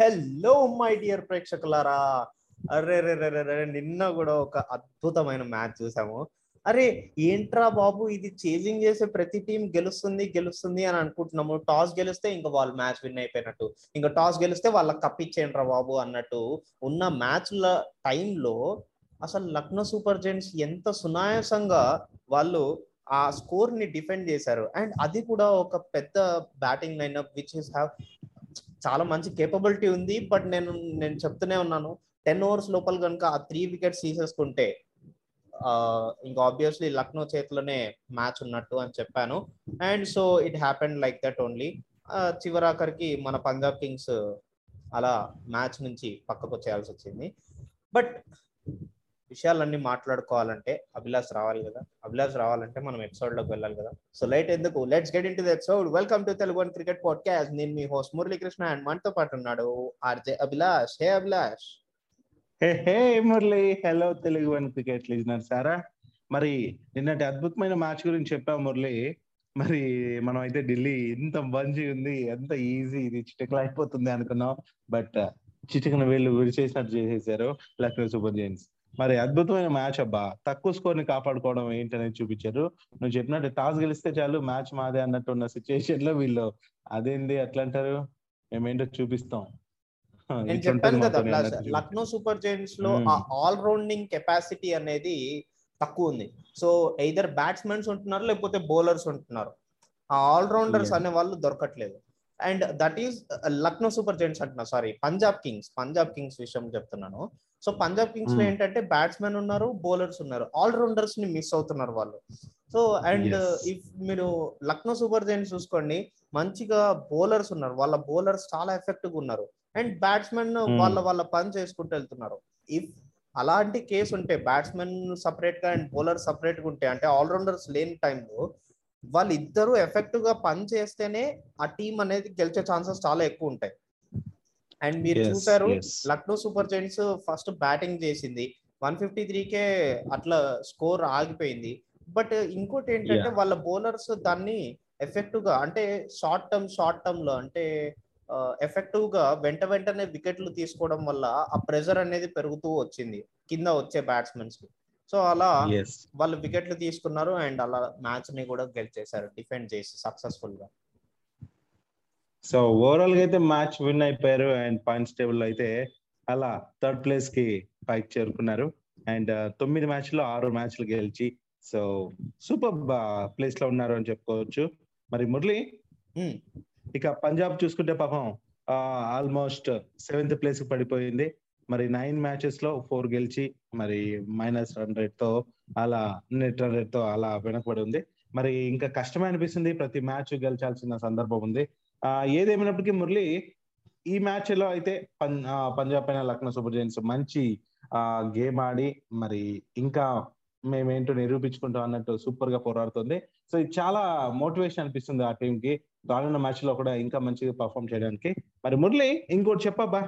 Hello my dear ప్రేక్షకులారా. అరే రే రే రే నిన్న కూడా ఒక అద్భుతమైన మ్యాచ్ చూసాము. అరే ఏంట్రా బాబు ఇది చేజింగ్ చేసే ప్రతి టీం గెలుస్తుంది గెలుస్తుంది అని అనుకుంటున్నాము. టాస్ గెలిస్తే ఇంకా వాళ్ళు మ్యాచ్ విన్ అయిపోయినట్టు. ఇంకా టాస్ గెలిస్తే వాళ్ళకి కప్పించేయండిరా బాబు అన్నట్టు ఉన్న మ్యాచ్ల టైంలో అసలు లక్నో సూపర్ జెంట్స్ ఎంత సునాయాసంగా వాళ్ళు ఆ స్కోర్ని డిఫెండ్ చేశారు. అండ్ అది కూడా ఒక పెద్ద batting lineup which is have చాలా మంచి కేపబిలిటీ ఉంది బట్ నేను నేను చెప్తూనే ఉన్నాను. టెన్ ఓవర్స్ లోపల కనుక ఆ త్రీ వికెట్స్ తీసేసుకుంటే ఇంకా ఆబ్వియస్లీ లక్నో చేతిలోనే మ్యాచ్ ఉన్నట్టు అని చెప్పాను. And so it happened like that only చివరాఖరికి మన పంజాబ్ కింగ్స్ అలా మ్యాచ్ నుంచి పక్కకు వచ్చేయాల్సి వచ్చింది. బట్ విషయాలన్నీ మాట్లాడుకోవాలంటే అభిలాష్ రావాలి కదా. అభిలాష్ రావాలంటే మనం ఎపిసోడ్లోకి వెళ్ళాలి కదా. సో లైట్ ఎందుకు? Let's get into episode welcome to Telugu one cricket podcast నేను మీ హోస్ట్ మురళీకృష్ణ అండ్ మనతో పాటు ఉన్నాడు RJ Abhilash. Hey Abhilash. Hey hey Murali. Hello Telugu one cricket listener సారా మరి నిన్నటి అద్భుతమైన మ్యాచ్ గురించి చెప్పాం మురళి. మరి మనం అయితే ఢిల్లీ ఎంత మంచి ఉంది ఎంత ఈజీ ఇది చిటకలు అయిపోతుంది అనుకున్నాం. బట్ చిటికన వీళ్ళు విడిచేసినట్టు చేసేసారు. Lucknow super giants. మరి అద్భుతమైన మ్యాచ్ అబ్బా. తక్కువ స్కోర్ని కాపాడుకోవడం ఏంటనేది చూపించారు. నువ్వు చెప్పినట్టు టాస్ గెలిస్తే చాలు మ్యాచ్ మాదే అన్నట్టు ఉన్న సిచ్యుయేషన్లో వీళ్ళు అదేంది అట్లా అంటారు మేమేంటో చూపిస్తాం. నేను చెప్పాను కదా లక్నో సూపర్ జైంట్స్లో ఆ ఆల్ రౌండింగ్ కెపాసిటీ అనేది తక్కువ ఉంది. సో ఎయిదర్ బ్యాట్స్మెన్స్ ఉంటున్నారు లేకపోతే బౌలర్స్ ఉంటున్నారు. ఆ ఆల్ రౌండర్స్ అనే వాళ్ళు దొరకట్లేదు. And that is Lucknow super giants అంటున్నా sorry Punjab kings Punjab kings విషయం చెప్తున్నాను. సో పంజాబ్ కింగ్స్లో ఏంటంటే బ్యాట్స్మెన్ ఉన్నారు బౌలర్స్ ఉన్నారు. ఆల్ రౌండర్స్ని మిస్ అవుతున్నారు వాళ్ళు. సో అండ్ ఇఫ్ మీరు లక్నో సూపర్ జైంట్స్ చూసుకోండి మంచిగా బౌలర్స్ ఉన్నారు. వాళ్ళ బౌలర్స్ చాలా ఎఫెక్టివ్ ఉన్నారు. అండ్ బ్యాట్స్మెన్ వాళ్ళ వాళ్ళ పని చేసుకుంటూ వెళ్తున్నారు. ఇఫ్ అలాంటి కేసు ఉంటే బ్యాట్స్మెన్ సపరేట్గా అండ్ బౌలర్ సపరేట్గా ఉంటే అంటే ఆల్రౌండర్స్ లేని టైంలో వాళ్ళు ఇద్దరు ఎఫెక్టివ్గా పని చేస్తేనే ఆ టీం అనేది గెలిచే ఛాన్సెస్ చాలా ఎక్కువ ఉంటాయి. అండ్ మీరు చూసారు Lucknow super giants first batting చేసింది. వన్ ఫిఫ్టీ త్రీకే అట్లా స్కోర్ ఆగిపోయింది. బట్ ఇంకోటి ఏంటంటే వాళ్ళ బౌలర్స్ దాన్ని ఎఫెక్టివ్గా అంటే షార్ట్ టర్మ్ షార్ట్ టర్మ్లో అంటే ఎఫెక్టివ్గా వెంట వెంటనే వికెట్లు తీసుకోవడం వల్ల ఆ ప్రెజర్ అనేది పెరుగుతూ వచ్చింది. కింద వచ్చే బ్యాట్స్మెన్స్కి. సో అలా వాళ్ళు వికెట్లు తీసుకున్నారు. అండ్ అలా మ్యాచ్ని కూడా గెలిచేశారు. డిఫెండ్ చేసి సక్సెస్ఫుల్గా సో ఓవరాల్గా అయితే మ్యాచ్ విన్ అయిపోయారు అండ్ పాయింట్స్ టేబుల్ అయితే అలా థర్డ్ ప్లేస్కి పైకి చేరుకున్నారు. అండ్ తొమ్మిది మ్యాచ్లో ఆరు మ్యాచ్లు గెలిచి సో సూపర్ ప్లేస్లో ఉన్నారు అని చెప్పుకోవచ్చు. మరి మురళి ఇక పంజాబ్ చూసుకుంటే పాపం ఆల్మోస్ట్ సెవెంత్ ప్లేస్కి పడిపోయింది. మరి నైన్ మ్యాచెస్లో ఫోర్ గెలిచి మరి మైనస్ రన్ రేట్తో అలా నెట్ రన్ రేట్తో అలా వెనకబడి ఉంది. మరి ఇంకా కష్టమే అనిపిస్తుంది ప్రతి మ్యాచ్ గెలిచాల్సిన సందర్భం ఉంది. ఏదేమైనప్పటికీ మురళి ఈ మ్యాచ్లో అయితే పంజాబ్ పైన లక్నో సూపర్ జైన్స్ మంచి ఆ గేమ్ ఆడి మరి ఇంకా మేమేంటో నిరూపించుకుంటాం అన్నట్టు సూపర్గా పోరాడుతుంది. సో ఇది చాలా మోటివేషన్ అనిపిస్తుంది ఆ టీం కి రానున్న మ్యాచ్లో కూడా ఇంకా మంచిగా పర్ఫామ్ చేయడానికి. మరి మురళి ఇంకోటి చెప్పబ్బా.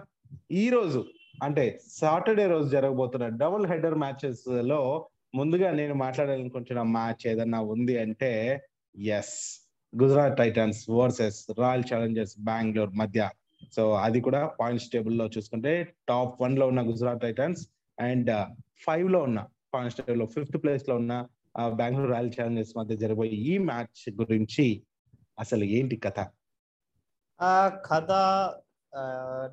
ఈ రోజు అంటే సాటర్డే రోజు జరగబోతున్న డబుల్ హెడర్ మ్యాచెస్లో ముందుగా నేను మాట్లాడాలనుకుంటున్న మ్యాచ్ ఏదన్నా ఉంది అంటే yes Gujarat titans versus royal challengers Bengaluru మధ్య. సో అది కూడా పాయింట్స్ టేబుల్లో చూసుకుంటే టాప్ వన్లో ఉన్న గుజరాత్ టైటన్స్ అండ్ ఫైవ్లో ఉన్న పాయింట్స్ టేబుల్లో ఫిఫ్త్ ప్లేస్లో ఉన్న బెంగళూరు రాయల్ ఛాలెంజర్స్ మధ్య జరగబోయే ఈ మ్యాచ్ గురించి అసలు ఏంటి కథ? ఆ కథ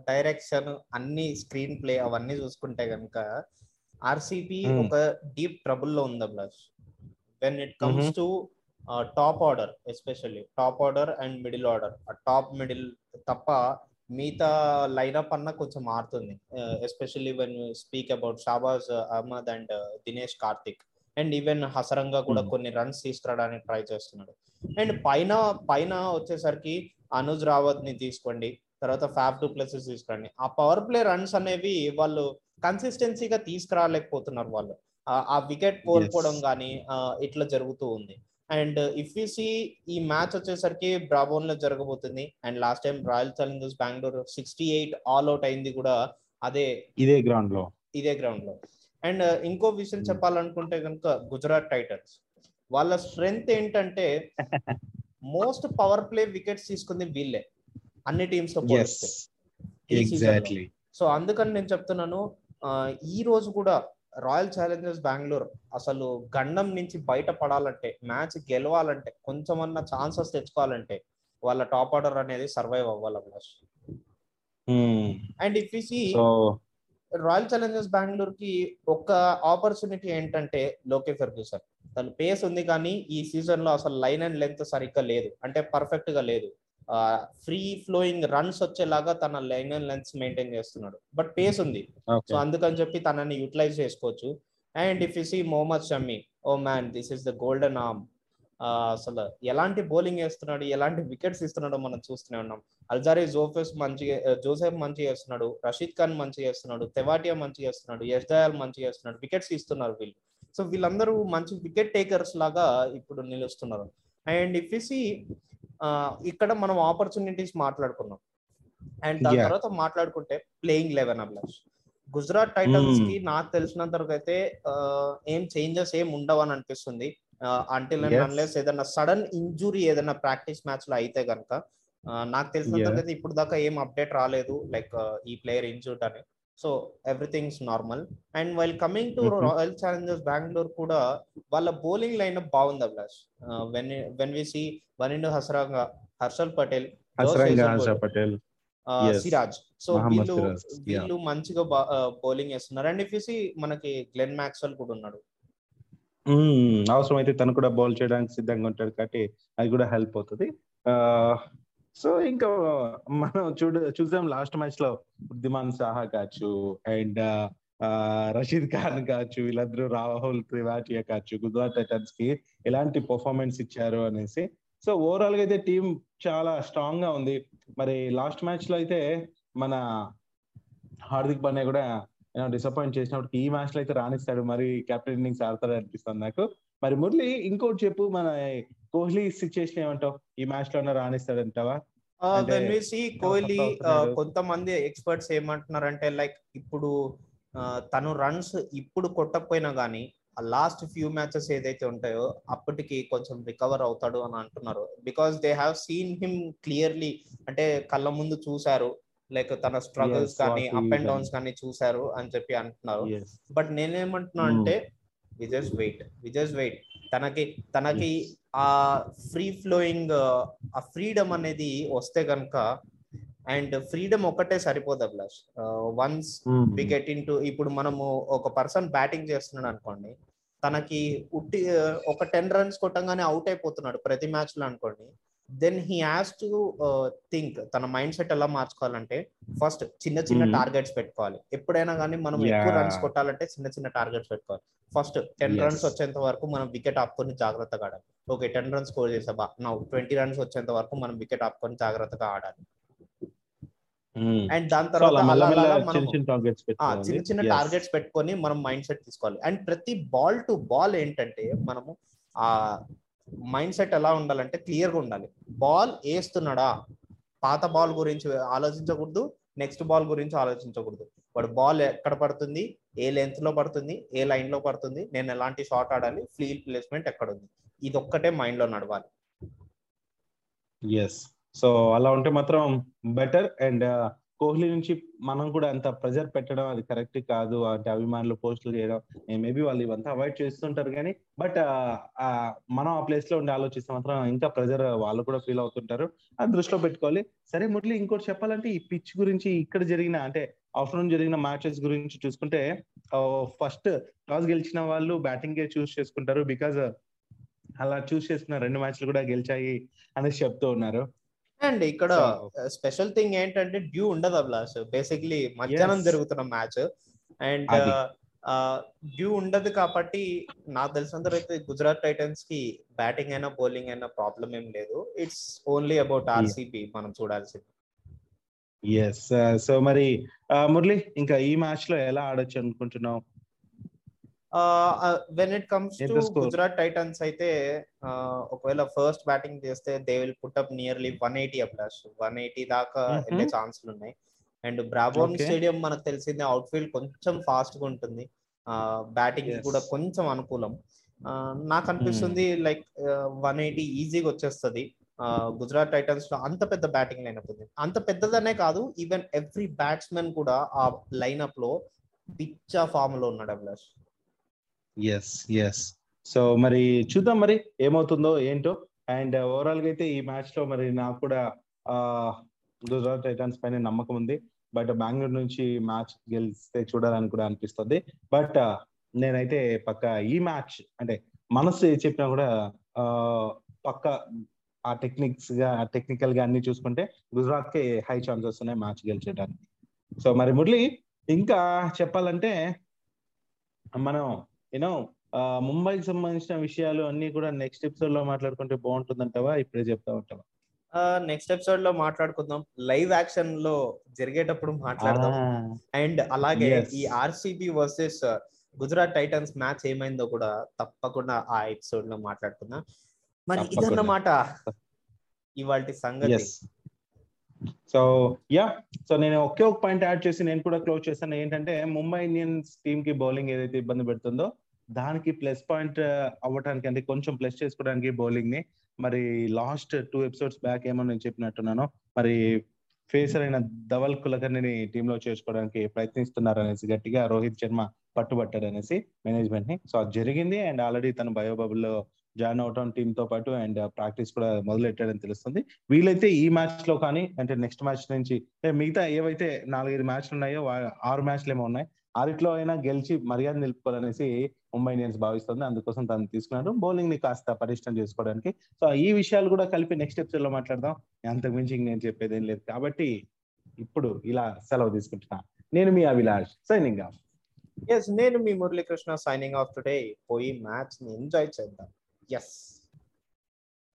డైరెక్షన్ అన్ని స్క్రీన్ ప్లే అవన్నీ చూసుకుంటే కనుక ఆర్సిపి ఒక డీప్ ట్రబుల్లో ఉంది Abhilash when it comes to top order especially top order and middle order ఆ టాప్ మిడిల్ తప్ప మిగతా లైనప్ అన్న కొంచెం మారుతుంది. Especially when speak about Shahbaz Ahmed and Dinesh Karthik and even Hasaranga కూడా కొన్ని రన్స్ తీసుకురావడానికి ట్రై చేస్తున్నాడు. అండ్ పైన పైన వచ్చేసరికి అనుజ్ రావత్ని తీసుకోండి. తర్వాత ఫ్యాఫ్ టూ ప్లేసెస్ తీసుకోండి ఆ పవర్ ప్లే రన్స్ అనేవి వాళ్ళు కన్సిస్టెన్సీగా తీసుకురాలేకపోతున్నారు వాళ్ళు. ఆ వికెట్ కోల్పోవడం కానీ ఇట్లా జరుగుతూ ఉంది. అండ్ ఇఫ్ యూ సి ఈ మ్యాచ్ వచ్చేసరికి బ్రాబోన్లో జరగబోతుంది. And last time royal challengers Bengaluru sixty eight all out అయింది కూడా అదే ఇదే గ్రౌండ్లో ఇదే గ్రౌండ్లో అండ్ ఇంకో విషయం చెప్పాలనుకుంటే కనుక గుజరాత్ టైటన్స్. వాళ్ళ స్ట్రెంగ్త్ ఏంటంటే మోస్ట్ పవర్ ప్లే వికెట్స్ తీసుకుంది వీళ్ళే. అన్ని టీమ్స్తో పోలిస్తే. సో అందుకని నేను చెప్తున్నాను ఈ రోజు కూడా రాయల్ ఛాలెంజర్స్ బెంగళూరు అసలు గండం నుంచి బయట పడాలంటే మ్యాచ్ గెలవాలంటే కొంచెమన్నా ఛాన్సెస్ తెచ్చుకోవాలంటే వాళ్ళ టాప్ ఆర్డర్ అనేది సర్వైవ్ అవ్వాలి Abhilash and if see royal challengers Bengaluru కి ఒక ఆపర్చునిటీ ఏంటంటే లోకే ఫెర్గ్యూసన్. తన పేస్ ఉంది కానీ ఈ సీజన్లో అసలు లైన్ అండ్ లెంత్ సరిగ్గా లేదు. అంటే పర్ఫెక్ట్గా లేదు. ఫ్రీ ఫ్లోయింగ్ రన్స్ వచ్చేలాగా తన లైన్ అండ్ లెన్స్ మెయింటైన్ చేస్తున్నాడు. బట్ పేస్ ఉంది. సో అందుకని చెప్పి తనని యూటిలైజ్ చేసుకోవచ్చు. And if you see Mohammed Shami oh man this is the golden arm అసలు ఎలాంటి బౌలింగ్ వేస్తున్నాడు ఎలాంటి వికెట్స్ ఇస్తున్నాడో మనం చూస్తూనే ఉన్నాం. అల్జారీ జోఫెస్ మంచిగా జోసెఫ్ మంచిగా వేస్తున్నాడు రషీద్ ఖాన్ మంచిగా వేస్తున్నాడు తెవాటియా మంచిగా వేస్తున్నాడు యష్ దయాల్ మంచిగా వేస్తున్నాడు వికెట్స్ ఇస్తున్నారు వీళ్ళు. సో వీళ్ళందరూ మంచి వికెట్ టేకర్స్ లాగా ఇప్పుడు నిలుస్తున్నారు. అండ్ ఇఫ్ సి ఇక్కడ మనం ఆపర్చునిటీస్ మాట్లాడుకున్నాం. అండ్ దాని తర్వాత మాట్లాడుకుంటే ప్లేయింగ్ లెవెన్ అభిలాష్. గుజరాత్ టైటన్స్కి నాకు తెలిసినంత వరకు అయితే ఏం చేంజెస్ ఏం ఉండవు అని అనిపిస్తుంది. అంటిల్ అండ్ అన్లెస్ ఏదైనా సడన్ ఇంజురీ ఏదైనా ప్రాక్టీస్ మ్యాచ్లో అయితే కనుక నాకు తెలిసినంత అయితే ఇప్పుడు దాకా ఏం అప్డేట్ రాలేదు. లైక్ ఈ ప్లేయర్ ఇంజూర్డ్ అని. So everything's normal and while coming to royal challengers Bengaluru కూడా వాళ్ళ బౌలింగ్ లైన్ బాగుంది Abhilash. When when we see Wanindu Hasaranga Harshal Patel Patel Siraj so వీళ్ళు వీళ్ళు మంచిగా బౌలింగ్ వేస్తున్నారు అండ్ ఇఫ్ సి మనకి గ్లెన్ మ్యాక్స్వెల్ కూడా ఉన్నాడు. అవసరం అయితే తను కూడా బౌల్ చేయడానికి సిద్ధంగా ఉంటాడు కాబట్టి అది కూడా హెల్ప్ అవుతుంది. సో ఇంకా మనం చూడ చూసాం లాస్ట్ మ్యాచ్లో బుద్ధిమాన్ సాహా కావచ్చు అండ్ రషీద్ ఖాన్ కావచ్చు వీళ్ళందరూ రాహుల్ త్రివాటియా కావచ్చు గుజరాత్ టైటన్స్కి ఎలాంటి పర్ఫార్మెన్స్ ఇచ్చారు అనేసి. సో ఓవరాల్గా అయితే టీం చాలా స్ట్రాంగ్గా ఉంది. మరి లాస్ట్ మ్యాచ్లో అయితే మన హార్దిక్ పాండ్యా కూడా డిసప్పాయింట్ చేసినప్పటికి ఈ మ్యాచ్లో అయితే రాణిస్తాడు. మరి కెప్టెన్ ఇన్నింగ్స్ ఆడతాడు అనిపిస్తుంది నాకు. మరి మురళి ఇంకోటి చెప్పు మన కోహ్లీ సిచ్యుయేషన్ ఏమంటావు? ఈ మ్యాచ్లో రాణిస్తాడు అంటావా కోహ్లీ కొంతమంది ఎక్స్పర్ట్స్ ఏమంటున్నారంటే లైక్ ఇప్పుడు తను రన్స్ ఇప్పుడు కొట్టకపోయినా గానీ లాస్ట్ ఫ్యూ మ్యాచెస్ ఏదైతే ఉంటాయో అప్పటికి కొంచెం రికవర్ అవుతాడు అని అంటున్నారు. Because they have seen him clearly అంటే కళ్ళ ముందు చూశారు. లైక్ తన స్ట్రగుల్స్ కానీ అప్ అండ్ డౌన్స్ కానీ చూశారు అని చెప్పి అంటున్నారు. బట్ నేనేమంటున్నా అంటే విజయస్ వెయిట్ విజయస్ వెయిట్ తనకి తనకి ఆ ఫ్రీ ఫ్లోయింగ్ ఆ ఫ్రీడమ్ అనేది వస్తే కనుక అండ్ ఫ్రీడమ్ ఒక్కటే సరిపోదు Abhilash. Once we get into ఇప్పుడు మనము ఒక పర్సన్ బ్యాటింగ్ చేస్తున్నాడు అనుకోండి తనకి ఉట్టి ఒక టెన్ రన్స్ కొట్టంగానే అవుట్ అయిపోతున్నాడు ప్రతి మ్యాచ్లో అనుకోండి. Then he has to think తన మైండ్ సెట్ ఎలా మార్చుకోవాలంటే ఫస్ట్ చిన్న చిన్న టార్గెట్స్ పెట్టుకోవాలి. ఎప్పుడైనా కానీ మనం ఎక్కువ రన్స్ కొట్టాలంటే చిన్న చిన్న టార్గెట్స్ పెట్టుకోవాలి. ఫస్ట్ టెన్ రన్స్ వచ్చేంత వరకు మనం వికెట్ ఆపుకొని జాగ్రత్తగా ఆడాలి. ఓకే టెన్ రన్స్ స్కోర్ చేసా నా ట్వంటీ రన్స్ వచ్చేంత వరకు మనం వికెట్ ఆపుకొని జాగ్రత్తగా ఆడాలి. అండ్ దాని తర్వాత చిన్న చిన్న టార్గెట్స్ పెట్టుకొని మనం మైండ్ సెట్ తీసుకోవాలి. అండ్ ప్రతి బాల్ టు బాల్ ఏంటంటే మనము ఆ మైండ్ సెట్ ఎలా ఉండాలంటే క్లియర్గా ఉండాలి. బాల్ వేస్తున్నాడా పాత బాల్ గురించి ఆలోచించకూడదు నెక్స్ట్ బాల్ గురించి ఆలోచించకూడదు. వాడు బాల్ ఎక్కడ పడుతుంది? ఏ లెంత్లో పడుతుంది? ఏ లైన్లో పడుతుంది? నేను ఎలాంటి షాట్ ఆడాలి? ఫీల్డ్ ప్లేస్మెంట్ ఎక్కడ ఉంది ఇది ఒక్కటే మైండ్లో నడవాలి. ఎస్ సో అలా ఉంటే మాత్రం బెటర్ అండ్ కోహ్లీ నుంచి మనం కూడా అంత ప్రెజర్ పెట్టడం అది కరెక్ట్ కాదు. అంటే అభిమానులు పోస్టులు చేయడం మేబీ వాళ్ళు ఇవంతా అవాయిడ్ చేస్తుంటారు కానీ బట్ మనం ఆ ప్లేస్లో ఉండి ఆలోచిస్తే మాత్రం ఇంకా ప్రెజర్ వాళ్ళు కూడా ఫీల్ అవుతుంటారు. అది దృష్టిలో పెట్టుకోవాలి. సరే మురళి ఇంకోటి చెప్పాలంటే ఈ పిచ్ గురించి ఇక్కడ జరిగిన అంటే ఆఫ్టర్నూన్ జరిగిన మ్యాచెస్ గురించి చూసుకుంటే ఫస్ట్ టాస్ గెలిచిన వాళ్ళు బ్యాటింగ్ చూస్ చేసుకుంటారు బికాజ్ అలా చూస్ చేసుకున్న రెండు మ్యాచ్లు కూడా గెలిచాయి అనేసి చెప్తూ ఉన్నారు. అండ్. ఇక్కడ స్పెషల్ థింగ్ ఏంటంటే డ్యూ ఉండదు అభిలాష్ బేసిక్లీ మధ్యాహ్నం జరుగుతున్న మ్యాచ్. అండ్ డ్యూ ఉండదు కాబట్టి నాకు తెలిసినంత అయితే గుజరాత్ టైటన్స్కి బ్యాటింగ్ అయినా బౌలింగ్ అయినా ప్రాబ్లం ఏం లేదు. ఇట్స్ ఓన్లీ అబౌట్ ఆర్సీబీ మనం చూడాల్సింది. ఎస్ సో మరి మురళి ఇంకా ఈ మ్యాచ్లో ఎలా ఆడొచ్చు అనుకుంటున్నావు? When it comes to Gujarat titans అయితే ఒకవేళ ఫస్ట్ బ్యాటింగ్ చేస్తే they will put up nearly one eighty applause one eighty దాకా వెళ్ళే ఛాన్సులు ఉన్నాయి. అండ్ బ్రాబోన్ స్టేడియం మనకు తెలిసిందే అవుట్ ఫీల్డ్ కొంచెం ఫాస్ట్గా ఉంటుంది. బ్యాటింగ్ కూడా కొంచెం అనుకూలం. నాకు అనిపిస్తుంది లైక్ వన్ ఎయిటీ ఈజీగా వచ్చేస్తుంది. గుజరాత్ టైటన్స్లో అంత పెద్ద బ్యాటింగ్ లైనప్ ఉంది. అంత పెద్దదనే కాదు ఈవెన్ ఎవ్రీ బ్యాట్స్మెన్ కూడా ఆ లైనప్లో పిచ్చ ఫామ్లో ఉన్నాడు అభిలాష్. ఎస్ ఎస్ సో మరి చూద్దాం మరి ఏమవుతుందో ఏంటో. అండ్ ఓవరాల్ uh, గా అయితే ఈ మ్యాచ్లో మరి నాకు కూడా గుజరాత్ టైటన్స్ పైన నమ్మకం ఉంది. బట్ బెంగళూరు నుంచి మ్యాచ్ గెలిస్తే చూడాలని కూడా అనిపిస్తుంది. బట్ uh, నేనైతే పక్క ఈ మ్యాచ్ అంటే మనసు చెప్పినా కూడా పక్క ఆ టెక్నిక్స్గా టెక్నికల్గా అన్ని చూసుకుంటే గుజరాత్కి హై ఛాన్సెస్ ఉన్నాయి మ్యాచ్ గెలిచేయడానికి. సో మరి మురళి ఇంకా చెప్పాలంటే మనం యూనో ముంబైకి సంబంధించిన విషయాలు అన్ని కూడా నెక్స్ట్ ఎపిసోడ్లో మాట్లాడుకుంటే బాగుంటుందంటావా? ఇప్పుడే చెప్తా ఉంటావా? నెక్స్ట్ ఎపిసోడ్లో మాట్లాడుకుందాం. లైవ్ యాక్షన్లో జరిగేటప్పుడు మాట్లాడదాం. అండ్ అలాగే. ఈ RCB versus Gujarat titans match ఏమైందో కూడా తప్పకుండా ఆ ఎపిసోడ్లో మాట్లాడుకుందాం. మరి. ఇదన్నమాట ఇవాళ సంగతి. So yeah. సో నేను ఒకే ఒక పాయింట్ యాడ్ చేసి నేను కూడా క్లోజ్ చేశాను ఏంటంటే ముంబై ఇండియన్స్ టీమ్కి బౌలింగ్ ఏదైతే ఇబ్బంది పెడుతుందో దానికి ప్లస్ పాయింట్ అవ్వటానికి అంటే కొంచెం ప్లస్ చేసుకోవడానికి బౌలింగ్ని మరి లాస్ట్ టూ ఎపిసోడ్స్ బ్యాక్ ఏమో నేను చెప్పినట్టున్నాను. మరి ఫేసర్ అయిన ధవల్ కులకర్ణిని టీమ్లో చేసుకోవడానికి ప్రయత్నిస్తున్నారు అనేసి గట్టిగా రోహిత్ శర్మ పట్టుబట్టారు అనేసి మేనేజ్మెంట్ని సో అది జరిగింది అండ్ ఆల్రెడీ తను బయోబబుల్లో జాయిన్ అవటం టీమ్తో పాటు అండ్ ప్రాక్టీస్ కూడా మొదలెట్టాడని తెలుస్తుంది. వీలైతే ఈ మ్యాచ్లో కానీ అంటే నెక్స్ట్ మ్యాచ్ నుంచి మిగతా ఏవైతే నాలుగైదు మ్యాచ్లు ఉన్నాయో ఆరు మ్యాచ్లు ఏమో ఉన్నాయి ఆరిట్లో అయినా గెలిచి మర్యాద నిలుపుకోవాలనేసి ముంబై ఇండియన్స్ భావిస్తుంది. అందుకోసం తను తీసుకున్నాడు. బౌలింగ్ని కాస్త పరిష్టం చేసుకోవడానికి. సో ఈ విషయాలు కూడా కలిపి నెక్స్ట్ ఎపిసోడ్లో మాట్లాడదాం. అంతకు మించి నేను చెప్పేది ఏం లేదు. కాబట్టి ఇప్పుడు ఇలా సెలవు తీసుకుంటున్నా. నేను మీ అభిలాష్. Signing off. ఎస్ నేను మీ మురళీకృష్ణ సైనింగ్ ఆఫ్ టుడే పోయి మ్యాచ్ని ఎంజాయ్ చేద్దాం. ఎస్